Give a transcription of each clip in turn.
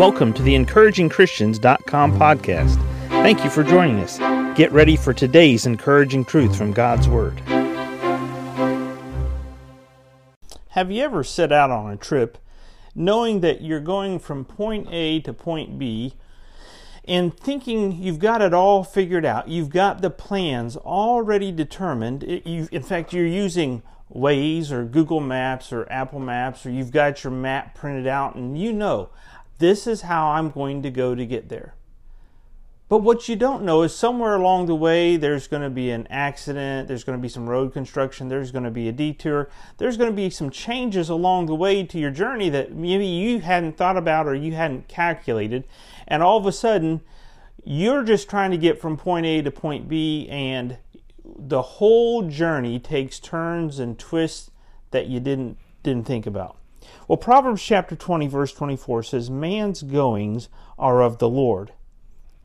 Welcome to the encouragingchristians.com podcast. Thank you for joining us. Get ready for today's encouraging truth from God's Word. Have you ever set out on a trip knowing that you're going from point A to point B and thinking you've got it all figured out? You've got the plans already determined. You, in fact, you're using Waze or Google Maps or Apple Maps, or you've got your map printed out and you know this is how I'm going to go to get there. But what you don't know is somewhere along the way there's going to be an accident, there's going to be some road construction, there's going to be a detour, there's going to be some changes along the way to your journey that maybe you hadn't thought about or you hadn't calculated. And all of a sudden, you're just trying to get from point A to point B, and the whole journey takes turns and twists that you didn't didn't think about. Well, Proverbs chapter 20 verse 24 says, "Man's goings are of the Lord.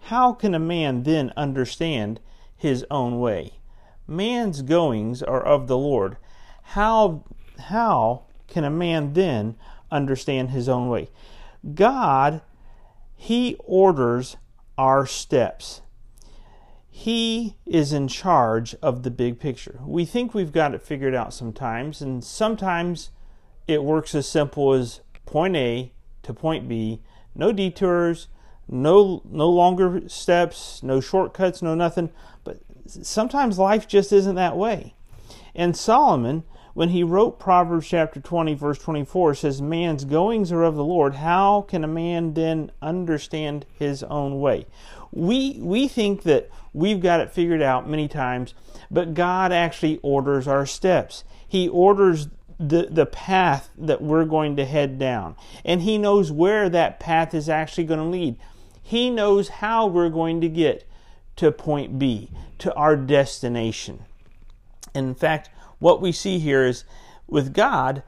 How can a man then understand his own way?" Man's goings are of the Lord. How how can a man then understand his own way? God he orders our steps. He is in charge of the big picture. We think we've got it figured out sometimes, and sometimes it works as simple as point A to point B, no detours, no no longer steps, no shortcuts, no nothing. But sometimes life just isn't that way. And Solomon, when he wrote Proverbs chapter 20 verse 24 says man's goings are of the Lord, how can a man then understand his own way? we we think that we've got it figured out many times, but God actually orders our steps. He orders the, the path that we're going to head down. And He knows where that path is actually going to lead. He knows how we're going to get to point B, to our destination. in fact, what we see here is with God,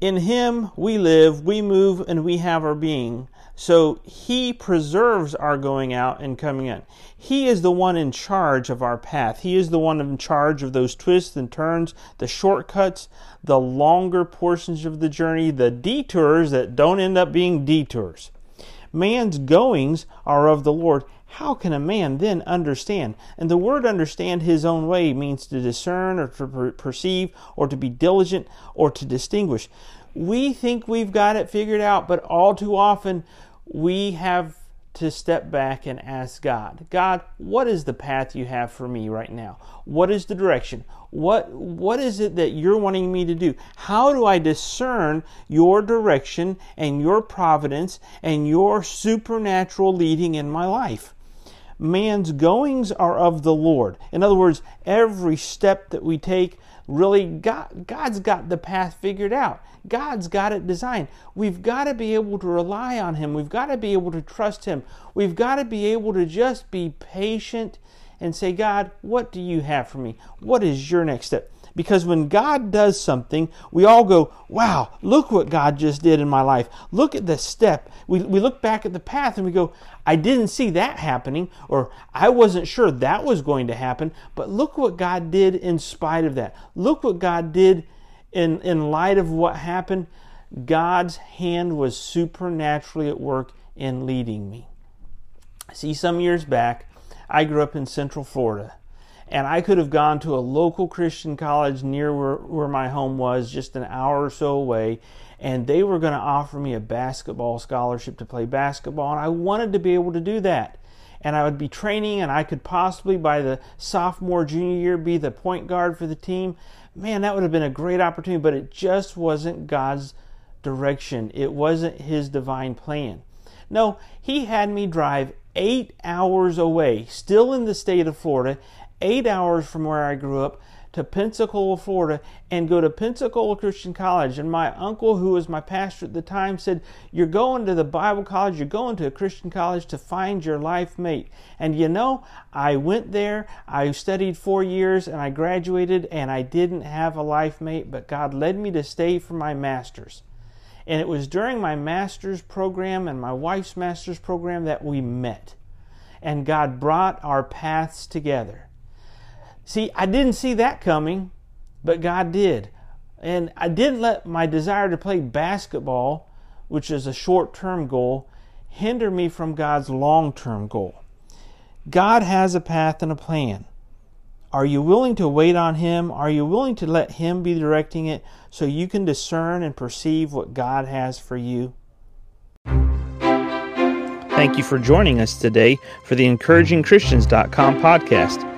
in Him we live, we move, and we have our being. So He preserves our going out and coming in. He is the one in charge of our path. He is the one in charge of those twists and turns, the shortcuts, the longer portions of the journey, the detours that don't end up being detours. Man's goings are of the Lord. How can a man then understand? And the word understand his own way means to discern or to perceive or to be diligent or to distinguish. We think we've got it figured out, but all too often we have to step back and ask God, God, what is the path you have for me right now? What is the direction? What what is it that you're wanting me to do? How do I discern your direction and your providence and your supernatural leading in my life? Man's goings are of the Lord. In other words, every step that we take really God, God's got the path figured out. God's got it designed. We've got to be able to rely on Him. We've got to be able to trust Him. We've got to be able to just be patient and say, God, what do you have for me? What is your next step? Because when God does something, we all go, wow, look what God just did in my life. Look at the step. We, we look back at the path and we go, I didn't see that happening, or I wasn't sure that was going to happen, but look what God did in spite of that. Look what God did in, in light of what happened. God's hand was supernaturally at work in leading me. See, some years back, I grew up in Central Florida and I could have gone to a local Christian college near where, where my home was, just an hour or so away, and they were going to offer me a basketball scholarship to play basketball, and I wanted to be able to do that. And I would be training, and I could possibly, by the sophomore, junior year, be the point guard for the team. Man, that would have been a great opportunity, but it just wasn't God's direction. It wasn't His divine plan. No, He had me drive eight hours away, still in the state of Florida, eight hours from where I grew up to Pensacola, Florida, and go to Pensacola Christian College. And my uncle, who was my pastor at the time, said, You're going to the Bible college, you're going to a Christian college to find your life mate. And you know, I went there, I studied four years, and I graduated, and I didn't have a life mate, but God led me to stay for my master's. And it was during my master's program and my wife's master's program that we met. And God brought our paths together. See, I didn't see that coming, but God did. And I didn't let my desire to play basketball, which is a short term goal, hinder me from God's long term goal. God has a path and a plan. Are you willing to wait on Him? Are you willing to let Him be directing it so you can discern and perceive what God has for you? Thank you for joining us today for the encouragingchristians.com podcast.